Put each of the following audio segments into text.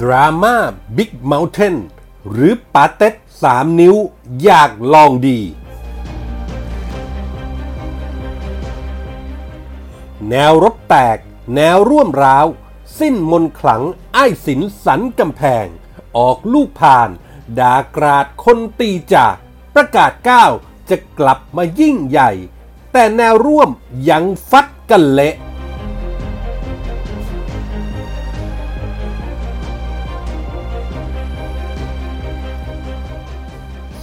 ดราม่าบิ๊กเมลเทนหรือปาเต็ดสามนิ้ว อยากลองดี แนวรถแตก แนวร่วมร้าว สิ้นมนขลังไอ้สินสันกำแพง ออกลูกผ่าน ดากราดคนตีจาก ประกาศก้าวจะกลับมายิ่งใหญ่ แต่แนวร่วมยังฟัดกันเละ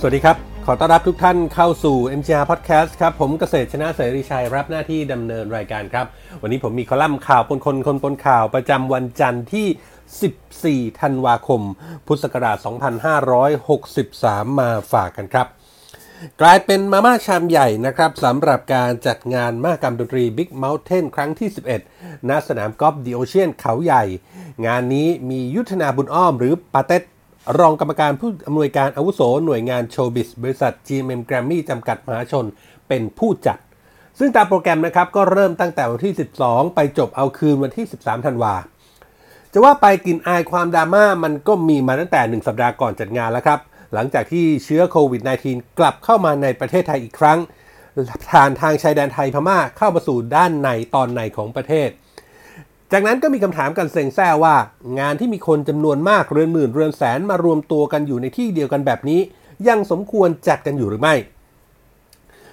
วัสดีครับ ขอต้อนรับทุกท่านเข้าสู่ MGR Podcast ครับ ผมเกษตรชนะเสรีชัยรับหน้าที่ดำเนินรายการครับ วันนี้ผมมีคอลัมน์ข่าวปนคนคนปนข่าวประจำวันจันทร์ที่ 14 ธันวาคม พุทธศักราช 2563 มาฝากกันครับ กลายเป็นมาม่าชามใหญ่นะครับสำหรับการจัดงานมหกรรมดนตรี Big Mountain ครั้งที่ 11 ณ สนามกอล์ฟ The Ocean เขาใหญ่ งานนี้มียุทธนาบุญอ้อมหรือป๋าเต็ด รองกรรมการผู้อำนวยการอาวุโสหน่วยงานโชว์บิสบริษัท GMM Grammy จำกัดมหาชนเป็นผู้จัด ซึ่งตามโปรแกรมนะครับก็เริ่มตั้งแต่วันที่ 12 ไปจบเอาคืนวันที่ 13 ธันวา จะว่าไปกลิ่นอายความดราม่ามันก็มีมาตั้งแต่ 1 สัปดาห์ก่อนจัดงานแล้วครับ หลังจากที่เชื้อโควิด -19 กลับเข้ามาในประเทศไทยอีกครั้งผ่านทางชายแดนไทยพม่าเข้ามาสู่ด้านในตอนในของประเทศ จากนั้นก็มีคำถามกันเซ็งแซ่ว่า งานที่มีคนจำนวนมากเรือนหมื่นเรือนแสนมารวมตัวกันอยู่ในที่เดียวกันแบบนี้ ยังสมควรจัดกันอยู่หรือไม่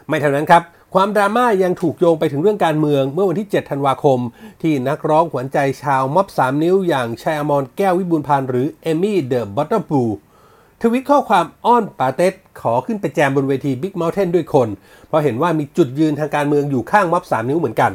ไม่เท่านั้นครับความดราม่ายังถูกโยงไปถึงเรื่องการเมืองเมื่อวันที่ 7 ธันวาคม ที่นักร้องขวัญใจชาวม็อบ 3 นิ้วอย่างไชยอมรแก้ววิบูลย์พันธุ์หรือแอมมี่ The Bottom Blues ทวีตข้อความอ้อนป๋าเต็ดขอขึ้นไปแจมบนเวที Big Mountain ด้วยคน เพราะเห็นว่ามีจุดยืนทางการเมืองอยู่ข้างม็อบ 3 นิ้วเหมือนกัน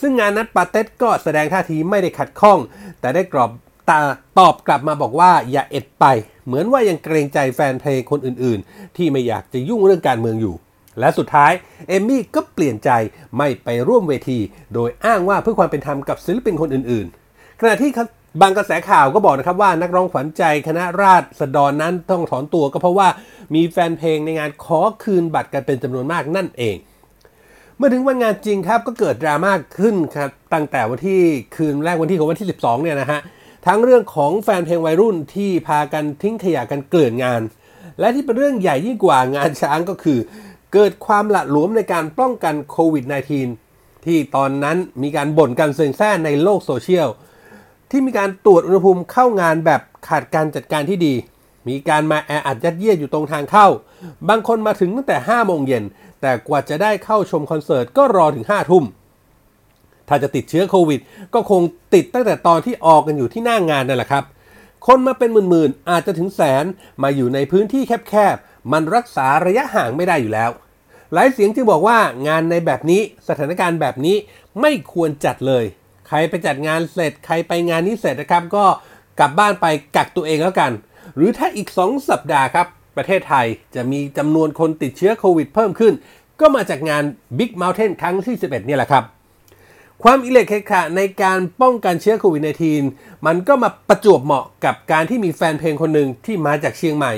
ซึ่งงานนัดปาเต็ดก็แสดงท่าทีไม่ได้ขัดข้อง แต่ได้กรอบตาตอบกลับมาบอกว่าอย่าเอ็ดไป เหมือนว่ายังเกรงใจแฟนเพลงคนอื่นๆ ที่ไม่อยากจะยุ่งเรื่องการเมืองอยู่ และสุดท้ายเอมมี่ก็เปลี่ยนใจไม่ไปร่วมเวที โดยอ้างว่าเพื่อความเป็นธรรมกับศิลปินคนอื่นๆ ขณะที่บางกระแสข่าวก็บอกนะครับว่านักร้องขวัญใจคณะราษฎรนั้นต้องถอนตัวก็เพราะว่ามีแฟนเพลงในงานขอคืนบัตรกันเป็นจำนวนมากนั่นเอง เมื่อถึงวันงานจริงครับก็เกิดดราม่าขึ้นครับตั้งแต่วันที่คืนแรกวันที่ของวันที่ 12เนี่ยนะฮะทั้งเรื่องของแฟนเพลงวัยรุ่นที่พากันทิ้งขยะกันเกลื่อนงาน และที่เป็นเรื่องใหญ่ยิ่งกว่างานช้างก็คือ เกิดความหละหลวมในการป้องกันโควิด -19 ที่ตอนนั้นมีการบ่นกันเซ็งแซ่ในโลกโซเชียลที่มีการตรวจอุณหภูมิเข้างานแบบขาดการจัดการที่ดี มีการมาแออัดยัดเยียดอยู่ตรงทางเข้า บางคนมาถึงตั้งแต่5โมงเย็น แต่กว่าจะได้เข้าชมคอนเสิร์ตก็รอถึง5ทุ่ม ถ้าจะติดเชื้อโควิด ก็คงติดตั้งแต่ตอนที่ออกกันอยู่ที่หน้างงานนั่นแหละครับ คนมาเป็นหมื่นๆอาจจะถึงแสนมาอยู่ในพื้นที่แคบๆ มันรักษาระยะห่างไม่ได้อยู่แล้ว หลายเสียงจึงบอกว่างานในแบบนี้สถานการณ์แบบนี้ไม่ควรจัดเลย ใครไปจัดงานเสร็จ ใครไปงานนี้เสร็จนะครับ ก็กลับบ้านไปกักตัวเองแล้วกัน หรือถ้าอีก 2 สัปดาห์ครับ ประเทศไทยจะมีจำนวนคนติดเชื้อโควิดเพิ่มขึ้น ก็มาจากงาน Big Mountain ครั้งที่ 11เนี่แหละครับ ความอิเล็กเคขะในการป้องกันเชื้อโควิด -19 มันก็มาประจวบเหมาะกับการที่มีแฟนเพลงคนหนึ่งที่มาจากเชียงใหม่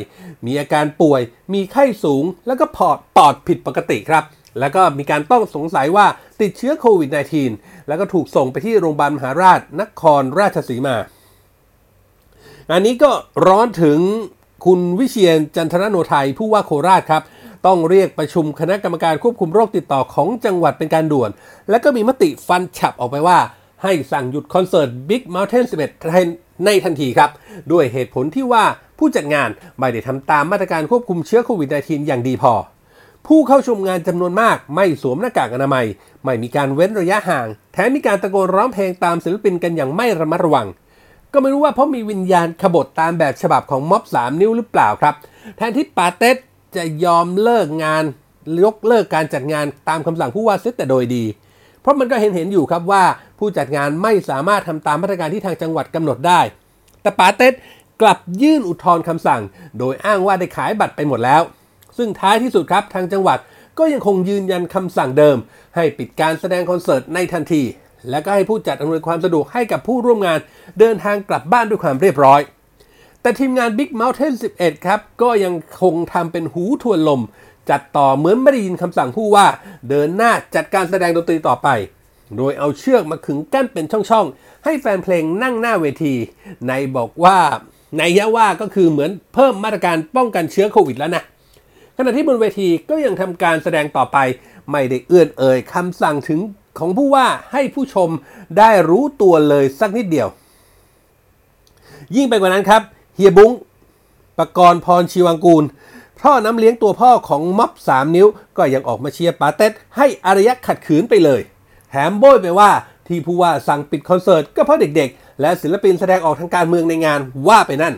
มีอาการป่วย มีไข้สูง แล้วก็ปอดปอดผิดปกติครับแล้วก็มีการต้องสงสัยว่าติดเชื้อโควิด -19 แล้วก็ถูกส่งไปที่โรงพยาบาลมหาราชนครราชสีมา อันนี้ก็ร้อนถึง คุณวิเชียนจันทรโนไทยผู้ว่าโคราชครับ ต้องเรียกประชุมคณะกรรมการควบคุมโรคติดต่อของจังหวัดเป็นการด่วน และก็มีมติฟันฉับออกไปว่า ให้สั่งหยุดคอนเสิร์ต Big Mountain 11 ในทันทีครับ ด้วยเหตุผลที่ว่าผู้จัดงานไม่ได้ทำตามมาตรการควบคุมเชื้อโควิด -19 อย่างดีพอ ผู้เข้าชมงานจำนวนมากไม่สวมหน้ากากอนามัย ไม่มีการเว้นระยะห่าง แถมมีการตะโกนร้องเพลงตามศิลปินกันอย่างไม่ระมัดระวัง ก็ไม่รู้ว่าเพราะมีวิญญาณขบฏตามแบบฉบับของม็อบ3นิ้วหรือเปล่าครับ แทนที่ปาเต็ดจะยอมเลิกงานยกเลิกการจัดงานตามคำสั่งผู้ว่าเสียแต่โดยดี เพราะมันก็เห็นเห็นอยู่ครับว่าผู้จัดงานไม่สามารถทำตามมาตรการที่ทางจังหวัดกำหนดได้ แต่ปาเต็ดกลับยื่นอุทธรณ์คำสั่ง โดยอ้างว่าได้ขายบัตรไปหมดแล้ว ซึ่งท้ายที่สุดครับทางจังหวัดก็ยังคงยืนยันคำสั่งเดิม ให้ปิดการแสดงคอนเสิร์ตในทันที และก็ให้ผู้จัดอำนวยความสะดวกให้กับผู้ร่วมงานเดินทางกลับบ้านด้วยความเรียบร้อย แต่ทีมงาน Big Mountain 11 ครับ ก็ยังคงทำเป็นหูทวนลม จัดต่อเหมือนไม่ได้ยินคำสั่งผู้ว่า เดินหน้าจัดการแสดงดนตรีต่อไป โดยเอาเชือกมาขึงกั้นเป็นช่องๆ ให้แฟนเพลงนั่งหน้าเวที ในบอกว่าในยะว่าก็คือเหมือนเพิ่มมาตรการป้องกันเชื้อโควิดแล้วนะขณะที่บนเวทีก็ยังทำการแสดงต่อไป ไม่ได้เอื้อนเอ่ยคำสั่งถึง ของผู้ว่าให้ผู้ชมได้รู้ตัวเลยสักนิดเดียว ยิ่งไปกว่านั้นครับ เฮียบุ้งปกรณ์พรชีวังกูลพ่อน้ำเลี้ยงตัวพ่อของม็อบ3นิ้ว ก็ยังออกมาเชียร์ปาเต็ดให้อารยะขัดขืนไปเลย แถมโบยไปว่าที่ผู้ว่าสั่งปิดคอนเสิร์ตก็เพราะเด็กๆ และศิลปินแสดงออกทางการเมืองในงานว่าไปนั่น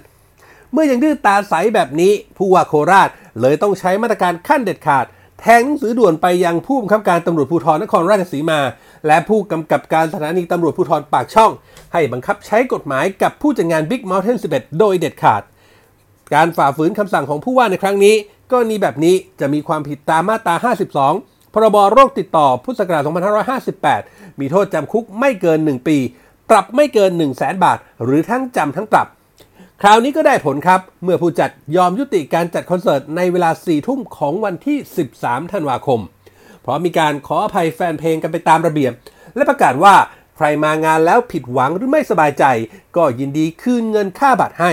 เมื่อยังดื้อตาใสแบบนี้ผู้ว่าโคราชเลยต้องใช้มาตรการขั้นเด็ดขาด แทงหนังสือด่วนไปยังผู้บังคับการตำรวจภูธรนครราชสีมา และผู้กำกับการสถานีตำรวจภูธรปากช่อง ให้บังคับใช้กฎหมายกับผู้จัดงาน Big Mountain 11 โดยเด็ดขาด การฝ่าฝืนคำสั่งของผู้ว่าในครั้งนี้กรณีแบบนี้จะมีความผิดตามมาตรา 52 พรบโรคติดต่อพุทธศักราช2558 มีโทษจำคุกไม่เกิน 1 ปี ปรับไม่เกิน 1 0 0 0 0แบาท หรือทั้งจำทั้งปรับ คราวนี้ก็ได้ผลครับ เมื่อผู้จัดยอมยุติการจัดคอนเสิร์ตในเวลา 4 ทุ่มของวันที่ 13 ธันวาคม เพราะมีการขออภัยแฟนเพลงกันไปตามระเบียบ และประกาศว่าใครมางานแล้วผิดหวังหรือไม่สบายใจ ก็ยินดีคืนเงินค่าบัตรให้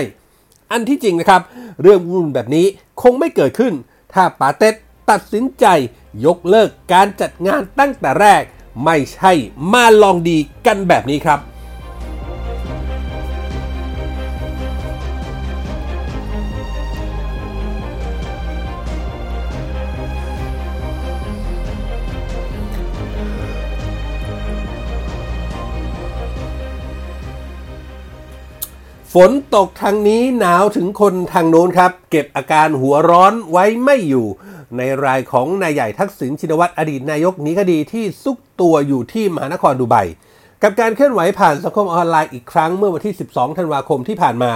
อันที่จริงนะครับ เรื่องวุ่นแบบนี้คงไม่เกิดขึ้น ถ้าปาเต็ดตัดสินใจยกเลิกการจัดงานตั้งแต่แรก ไม่ใช่มาลองดีกันแบบนี้ครับ ฝนตกทางนี้หนาวถึงคนทางโน้นครับ เก็บอาการหัวร้อนไว้ไม่อยู่ ในรายของนายใหญ่ทักษิณชินวัตรอดีตนายกหนีคดีที่ซุกตัวอยู่ที่มหานครดูไบกับการเคลื่อนไหวผ่านสังคมออนไลน์อีกครั้งเมื่อวันที่ 12 ธันวาคมที่ผ่านมา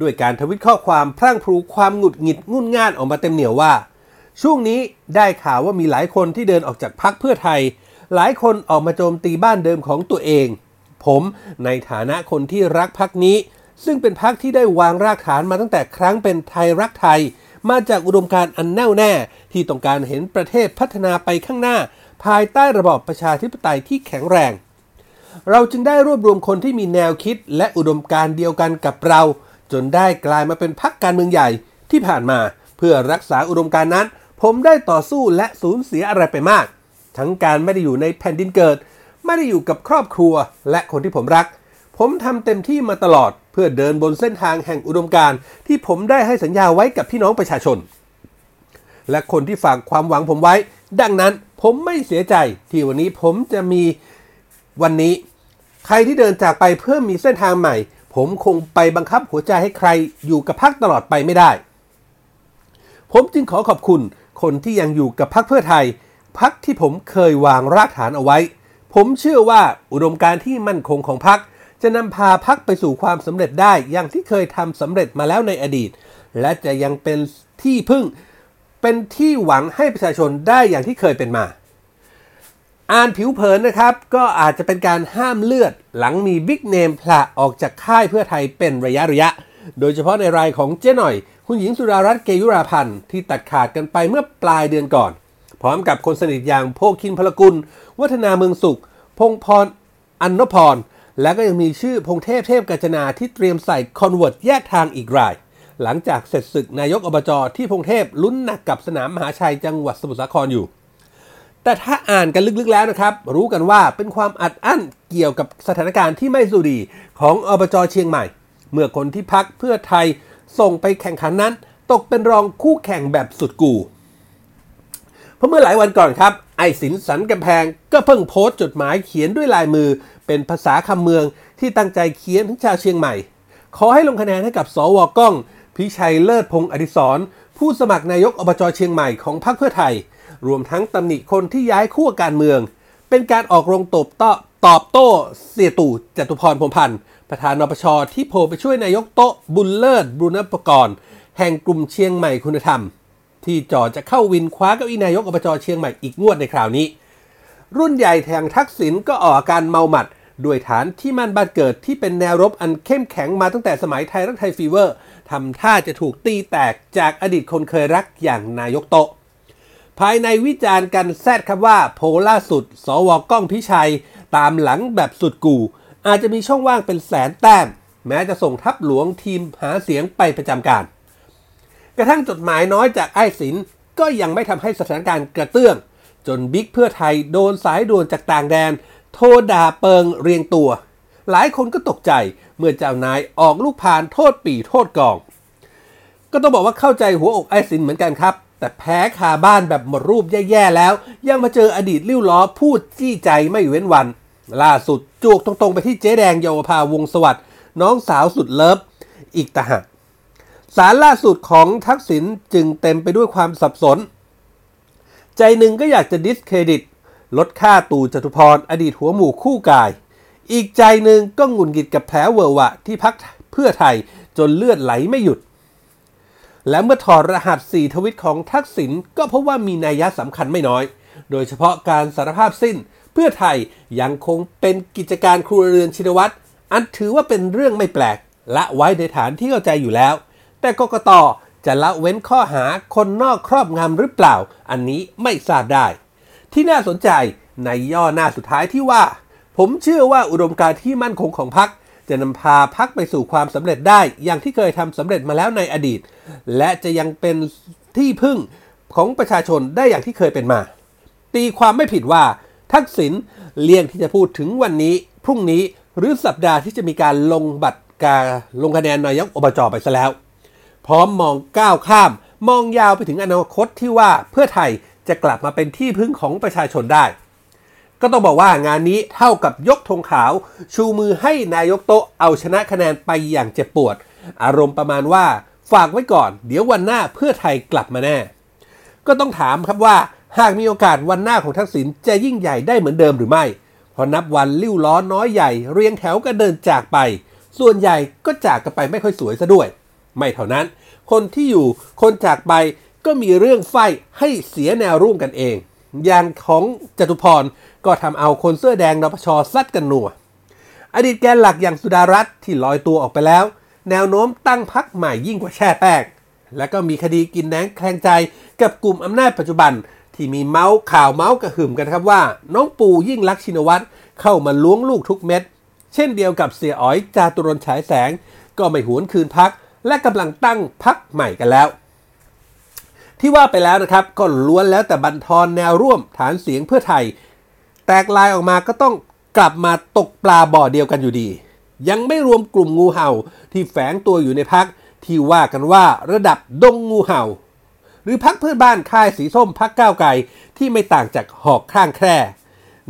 ด้วยการทวิตข้อความพรั่งพรูความหงุดหงิดงุ่นง่านออกมาเต็มเหนียวว่า ช่วงนี้ได้ข่าวว่ามีหลายคนที่เดินออกจากพักเพื่อไทย หลายคนออกมาโจมตีบ้านเดิมของตัวเอง ผมในฐานะคนที่รักพักนี้ ซึ่งเป็นพักที่ได้วางรากฐานมาตั้งแต่ครั้งเป็นไทยรักไทย มาจากอุดมการณ์อันแน่วแน่ ที่ต้องการเห็นประเทศพัฒนาไปข้างหน้า ภายใต้ระบอบประชาธิปไตยที่แข็งแรง เราจึงได้รวบรวมคนที่มีแนวคิดและอุดมการณ์เดียวกันกับเรา จนได้กลายมาเป็นพักการเมืองใหญ่ที่ผ่านมา เพื่อรักษาอุดมการณ์นั้น ผมได้ต่อสู้และสูญเสียอะไรไปมาก ทั้งการไม่ได้อยู่ในแผ่นดินเกิด ไม่ได้อยู่กับครอบครัว และคนที่ผมรัก ผมทำเต็มที่มาตลอด พื่อเดินบนเส้นทางแห่งอุดมการณ์ที่ผมได้ให้สัญญาไว้กับพี่น้องประชาชน และคนที่ฝากความหวังผมไว้ ดังนั้นผมไม่เสียใจที่วันนี้ผมจะมีวันนี้ ใครที่เดินจากไปเพื่อมีเส้นทางใหม่ ผมคงไปบังคับหัวใจให้ใครอยู่กับพักตลอดไปไม่ได้ ผมจึงขอขอบคุณคนที่ยังอยู่กับพักเพื่อไทย พักที่ผมเคยวางรากฐานเอาไว้ ผมเชื่อว่าอุดมการณ์ที่มั่นคงของพัก จะนำพาพักไปสู่ความสำเร็จได้อย่างที่เคยทำสำเร็จมาแล้วในอดีต และจะยังเป็นที่พึ่ง เป็นที่หวังให้ประชาชนได้อย่างที่เคยเป็นมา อ่านผิวเผินนะครับ ก็อาจจะเป็นการห้ามเลือดหลังมี big name ผละออกจากค่ายเพื่อไทยเป็นระยะระยะ โดยเฉพาะในรายของเจ๊หน่อย คุณหญิงสุดารัตน์เกยุราพันธ์ที่ตัดขาดกันไปเมื่อปลายเดือนก่อน พร้อมกับคนสนิทอย่างโภคินพลกุล วัฒนาเมืองสุข พงศกร อรรณนพพร และก็ยังมีชื่อพงเทพเทพกาญจนาที่เตรียมใส่ Converse แยกทางอีกราย หลังจากเสร็จศึกนายกอบจที่พงเทพลุ้นหนักกับสนามมหาชัยจังหวัดสมุทรสาครอยู่ แต่ถ้าอ่านกันลึกๆแล้วนะครับ รู้กันว่าเป็นความอัดอั้นเกี่ยวกับสถานการณ์ที่ไม่สุดีของอบจเชียงใหม่ เมื่อคนที่พักเพื่อไทยส่งไปแข่งขันนั้น ตกเป็นรองคู่แข่งแบบสุดกูเพราะเมื่อหลายวันก่อนครับ ไอสินสันกำแพงก็เพิ่งโพสต์จดหมายเขียนด้วยลายมือ เป็นภาษาคำเมืองที่ตั้งใจเขียนถึงชาวเชียงใหม่ ขอให้ลงคะแนนให้กับสวก้อง พิชัยเลิศพงศ์อดิศรผู้สมัครนายกอบจเชียงใหม่ของพรรคเพื่อไทย รวมทั้งตำหนิคนที่ย้ายขั้วการเมือง เป็นการออกโรงตบโต้ตอบโต้เสียตู่จตุพรพรมพันธ์ประธานนปชที่โผล่ไปช่วยนายกโต๊ะบุญเลิศบุรณปกรณ์แห่งกลุ่มเชียงใหม่คุณธรรม ที่จ่อจะเข้าวินคว้าเก้าอี้นายกอบจเชียงใหม่อีกงวดในคราวนี้ รุ่นใหญ่แทงทักษิณก็ออกอาการเมาหมัด ด้วยฐานที่มั่นบ้านเกิดที่เป็นแนวรบอันเข้มแข็งมาตั้งแต่สมัยไทยรักไทยฟีเวอร์ทำท่าจะถูกตีแตกจากอดีตคนเคยรักอย่างนายกโตะภายในวิจารณ์กันแซดครับว่าโพล่าสุด สวก้องพิชัย ตามหลังแบบสุดกูอาจจะมีช่องว่างเป็นแสนแต้ม แม้จะส่งทัพหลวงทีมหาเสียงไปประจำการ กระทั่งจดหมายน้อยจากไอ้สินก็ยังไม่ทำให้สถานการณ์กระเตื้อง จนบิ๊กเพื่อไทยโดนสายด่วนจากต่างแดน โทรด่าเปิงเรียงตัว หลายคนก็ตกใจเมื่อเจ้านายออกลูกพานโทษปีโทษกอง ก็ต้องบอกว่าเข้าใจหัวอกไอ้สินเหมือนกันครับ แต่แพ้คาบ้านแบบหมดรูปแย่ๆแล้ว ยังมาเจออดีตลิ้วล้อพูดจี้ใจไม่เว้นวัน ล่าสุดจวกตรงๆไปที่เจ๊แดงเยาวภาวงสวัสดิ์น้องสาวสุดเลิฟอีกตาหากสารล่าสุดของทักษิณจึงเต็มไปด้วยความสับสน ใจหนึ่งก็อยากจะ discredit ลดค่าตู่จตุพรอดีตหัวหมู่คู่กาย อีกใจหนึ่งก็หงุดหงิดกับแผลเหวอะหวะที่พรรคเพื่อไทยจนเลือดไหลไม่หยุด และเมื่อถอดรหัส4 ทวีตของทักษิณก็พบว่ามีนัยยะสำคัญไม่น้อย โดยเฉพาะการสารภาพสิ้น เพื่อไทยยังคงเป็นกิจการครัวเรือนชินวัตรอันถือว่าเป็นเรื่องไม่แปลก ละไว้ในฐานที่เข้าใจอยู่แล้ว แต่กกต จะละเว้นข้อหาคนนอกครอบงำหรือเปล่า อันนี้ไม่ทราบได้ ที่น่าสนใจในย่อหน้าสุดท้ายที่ว่า ผมเชื่อว่าอุดมการที่มั่นคงของพรรคจะนำพาพรรคไปสู่ความสำเร็จได้ อย่างที่เคยทำสำเร็จมาแล้วในอดีต และจะยังเป็นที่พึ่งของประชาชนได้อย่างที่เคยเป็นมา ตีความไม่ผิดว่า ทักษิณเลี่ยงที่จะพูดถึงวันนี้ พรุ่งนี้หรือสัปดาห์ที่จะมีการลงบัตรการลงคะแนนนายกอบจไปซะแล้ว พร้อมมองก้าวข้าม มองยาวไปถึงอนาคตที่ว่าเพื่อไทยจะกลับมาเป็นที่พึ่งของประชาชนได้ ก็ต้องบอกว่างานนี้เท่ากับยกธงขาว ชูมือให้นายกโตเอาชนะคะแนนไปอย่างเจ็บปวด อารมณ์ประมาณว่าฝากไว้ก่อน เดี๋ยววันหน้าเพื่อไทยกลับมาแน่ ก็ต้องถามครับว่าหากมีโอกาสวันหน้าของทักษิณจะยิ่งใหญ่ได้เหมือนเดิมหรือไม่ พอนับวันลิ้วล้อน้อยใหญ่ เรียงแถวก็เดินจากไป ส่วนใหญ่ก็จากกันไปไม่ค่อยสวยซะด้วย ไม่เท่านั้น คนที่อยู่คนจากไปก็มีเรื่องไฟให้เสียแนวร่วมกันเอง อย่างของจตุพรก็ทำเอาคนเสื้อแดงนปชซัดกันหนัว อดีตแกนหลักอย่างสุดารัตน์ที่ลอยตัวออกไปแล้ว แนวโน้มตั้งพักใหม่ยิ่งกว่าแช่แป้งและก็มีคดีกินแหนงแคลงใจกับกลุ่มอำนาจปัจจุบันที่มีเมาส์ข่าวเมาส์กระหึ่มกันครับว่า น้องปู่ยิ่งลักชินวัตรเข้ามาล้วงลูกทุกเม็ด เช่นเดียวกับเสียอ๋อยจาตุรนฉายแสง ก็ไม่หวนคืนพัก และกำลังตั้งพักใหม่กันแล้ว ที่ว่าไปแล้วนะครับก็ล้วนแล้วแต่บันทอนแนวร่วมฐานเสียงเพื่อไทย แตกลายออกมาก็ต้องกลับมาตกปลาบ่อเดียวกันอยู่ดี ยังไม่รวมกลุ่มงูเห่าที่แฝงตัวอยู่ในพักที่ว่ากันว่าระดับดงงูเห่า หรือพักเพื่อนบ้านค่ายสีส้มพักก้าวไกลที่ไม่ต่างจากหอกข้างแคร่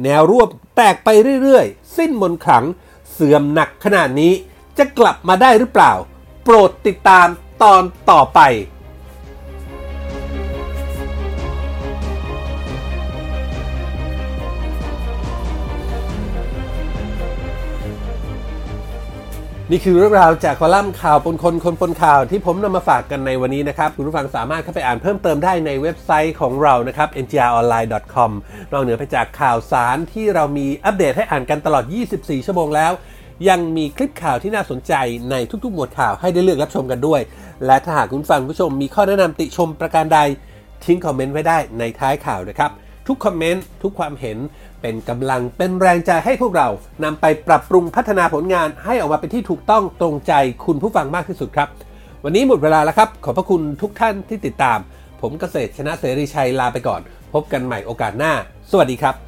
แนวร่วมแตกไปเรื่อยๆ สิ้นมนขลังเสื่อมหนักขนาดนี้จะกลับมาได้หรือเปล่า โปรดติดตามตอนต่อไปนี่คือเรื่องราวจากคอลัมน์ข่าวปนคนคนปนข่าวที่ผมนำมาฝากกันในวันนี้นะครับ คุณผู้ฟังสามารถเข้าไปอ่านเพิ่มเติมได้ในเว็บไซต์ของเรานะครับ ngronline.com นอกเหนือไปจากข่าวสารที่เรามีอัปเดตให้อ่านกันตลอด 24 ชั่วโมงแล้ว ยังมีคลิปข่าวที่น่าสนใจในทุกๆ หมวดข่าวให้ได้เลือกรับชมกันด้วย และถ้าหากคุณฟังผู้ชมมีข้อแนะนำติชมประการใด ทิ้งคอมเมนต์ไว้ได้ในท้ายข่าวนะครับ ทุกคอมเมนต์ทุกความเห็นเป็นกำลังเป็นแรงใจให้พวกเรานำไปปรับปรุงพัฒนาผลงานให้ออกมาเป็นที่ถูกต้องตรงใจคุณผู้ฟังมากที่สุดครับ วันนี้หมดเวลาแล้วครับ ขอบพระคุณทุกท่านที่ติดตาม ผมเกษตรชนะเสรีชัยลาไปก่อน พบกันใหม่โอกาสหน้า สวัสดีครับ